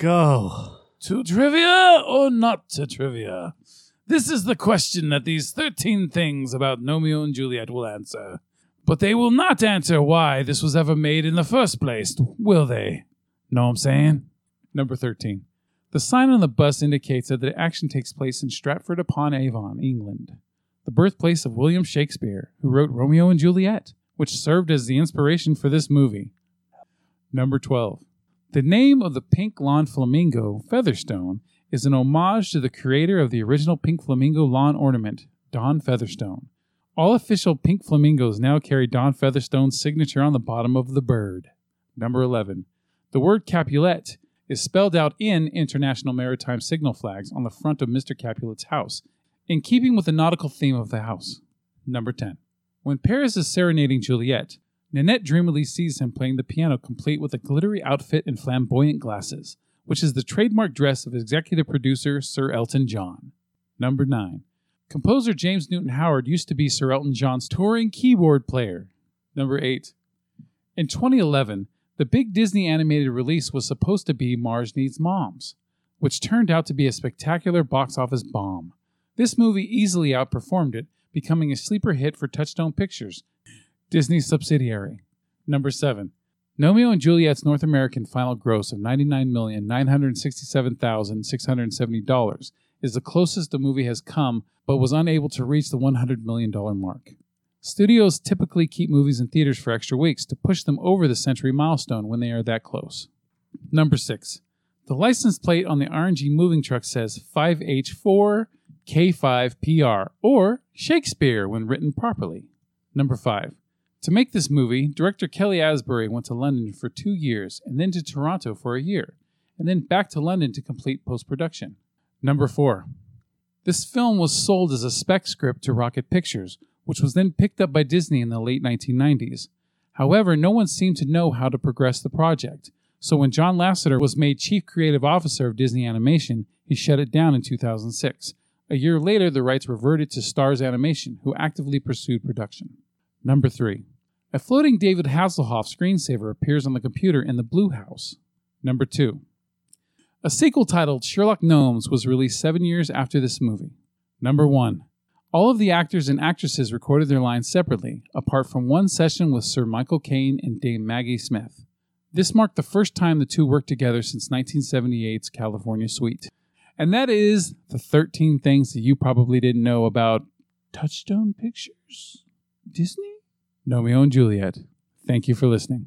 go. To trivia or not to trivia? This is the question that these 13 things about Gnomeo and Juliet will answer. But they will not answer why this was ever made in the first place, will they? Know what I'm saying? Number 13. The sign on the bus indicates that the action takes place in Stratford upon Avon, England, the birthplace of William Shakespeare, who wrote Romeo and Juliet, which served as the inspiration for this movie. Number 12. The name of the pink lawn flamingo, Featherstone, is an homage to the creator of the original pink flamingo lawn ornament, Don Featherstone. All official pink flamingos now carry Don Featherstone's signature on the bottom of the bird. Number 11. The word Capulet is spelled out in international maritime signal flags on the front of Mr. Capulet's house, in keeping with the nautical theme of the house. Number 10. When Paris is serenading Juliet, Nanette dreamily sees him playing the piano complete with a glittery outfit and flamboyant glasses, which is the trademark dress of executive producer Sir Elton John. Number 9. Composer James Newton Howard used to be Sir Elton John's touring keyboard player. Number 8. In 2011, the big Disney animated release was supposed to be Mars Needs Moms, which turned out to be a spectacular box office bomb. This movie easily outperformed it, becoming a sleeper hit for Touchstone Pictures, Disney's subsidiary. Number 7. Gnomeo and Juliet's North American final gross of $99,967,670 is the closest the movie has come, but was unable to reach the $100 million mark. Studios typically keep movies in theaters for extra weeks to push them over the century milestone when they are that close. Number 6. The license plate on the RNG moving truck says 5H4K5PR or Shakespeare when written properly. Number 5. To make this movie, director Kelly Asbury went to London for two years and then to Toronto for a year, and then back to London to complete post production. Number 4. This film was sold as a spec script to Rocket Pictures, which was then picked up by Disney in the late 1990s. However, no one seemed to know how to progress the project, so when John Lasseter was made Chief Creative Officer of Disney Animation, he shut it down in 2006. A year later, the rights reverted to Starz Animation, who actively pursued production. Number 3. A floating David Hasselhoff screensaver appears on the computer in the Blue House. Number 2. A sequel titled Sherlock Gnomes was released seven years after this movie. Number 1. All of the actors and actresses recorded their lines separately, apart from one session with Sir Michael Caine and Dame Maggie Smith. This marked the first time the two worked together since 1978's California Suite. And that is the 13 things that you probably didn't know about Touchstone Pictures. Disney? Gnomeo and Juliet. Thank you for listening.